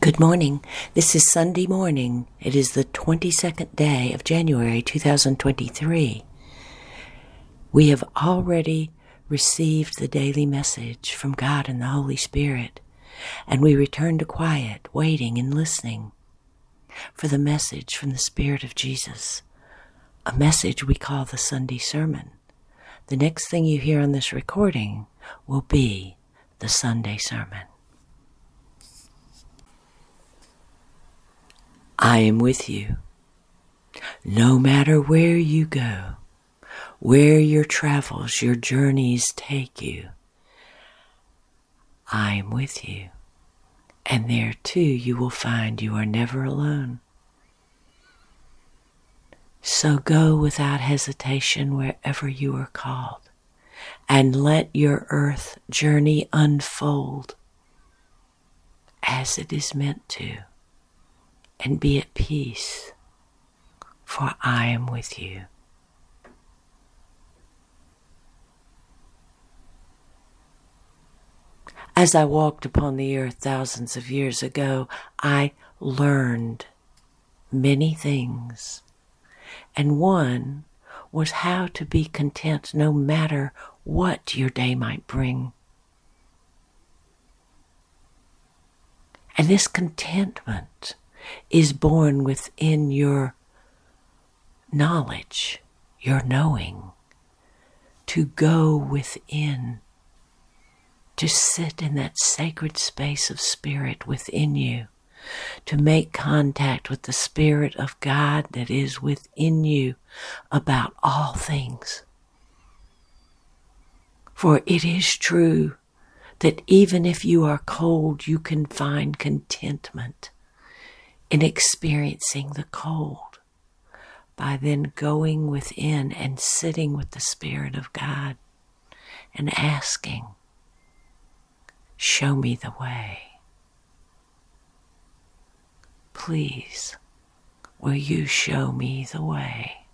Good morning. This is Sunday morning. It is the 22nd day of January 2023. We have already received the daily message from God and the Holy Spirit, and we return to quiet, waiting and listening for the message from the Spirit of Jesus, a message we call the Sunday Sermon. The next thing you hear on this recording will be the Sunday Sermon. I am with you. No matter where you go, where your travels, your journeys take you, I am with you. And there too you will find you are never alone. So go without hesitation wherever you are called and let your earth journey unfold as it is meant to and be at peace, for I am with you. As I walked upon the earth thousands of years ago, I learned many things, and one was how to be content no matter what your day might bring. And this contentment is born within your knowledge, your knowing, to go within, to sit in that sacred space of spirit within you, to make contact with the Spirit of God that is within you about all things. For it is true that even if you are cold, you can find contentment in experiencing the cold by then going within and sitting with the Spirit of God and asking, Show me the way. Please, will you show me the way?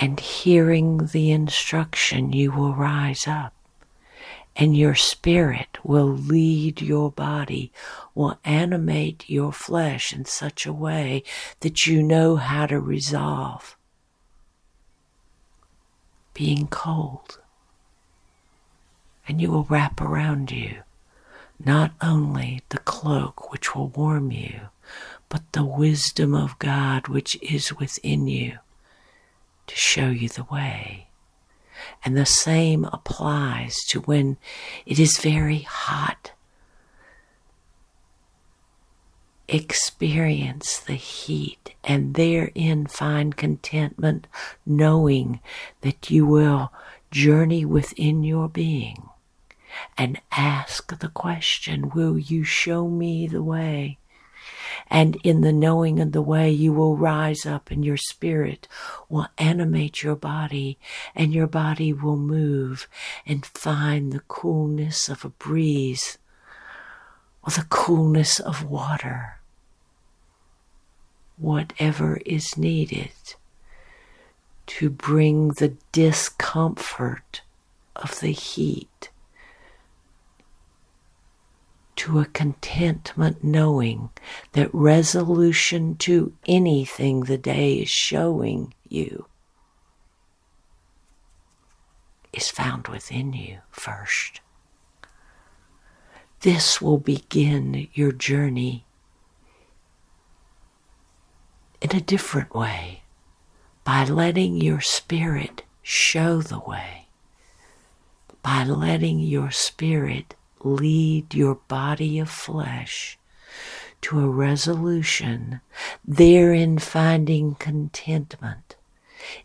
And hearing the instruction, you will rise up and your spirit will lead your body, will animate your flesh in such a way that you know how to resolve being cold. And you will wrap around you not only the cloak which will warm you, but the wisdom of God which is within you to show you the way. And the same applies to when it is very hot. Experience the heat and therein find contentment, knowing that you will journey within your being and ask the question Will you show me the way? And in the knowing of the way, you will rise up and your spirit will animate your body and your body will move and find the coolness of a breeze or the coolness of water. Whatever is needed to bring the discomfort of the heat to a contentment knowing that resolution to anything the day is showing you is found within you first. This will begin your journey in a different way by letting your spirit show the way, by letting your spirit lead your body of flesh to a resolution, therein finding contentment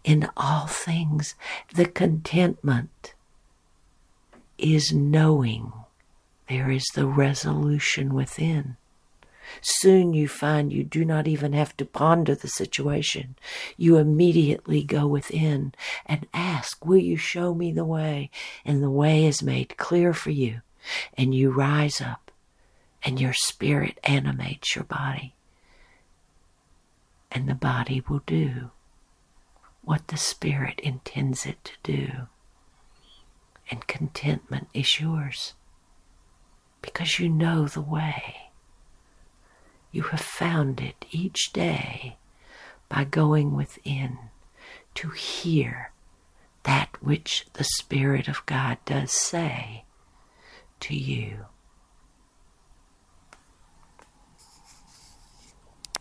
in all things. The contentment is knowing there is the resolution within. Soon you find you do not even have to ponder the situation. You immediately go within and ask, Will you show me the way? And the way is made clear for you and you rise up and your spirit animates your body. And the body will do what the spirit intends it to do. And contentment is yours because you know the way. You have found it each day by going within to hear that which the Spirit of God does say to you.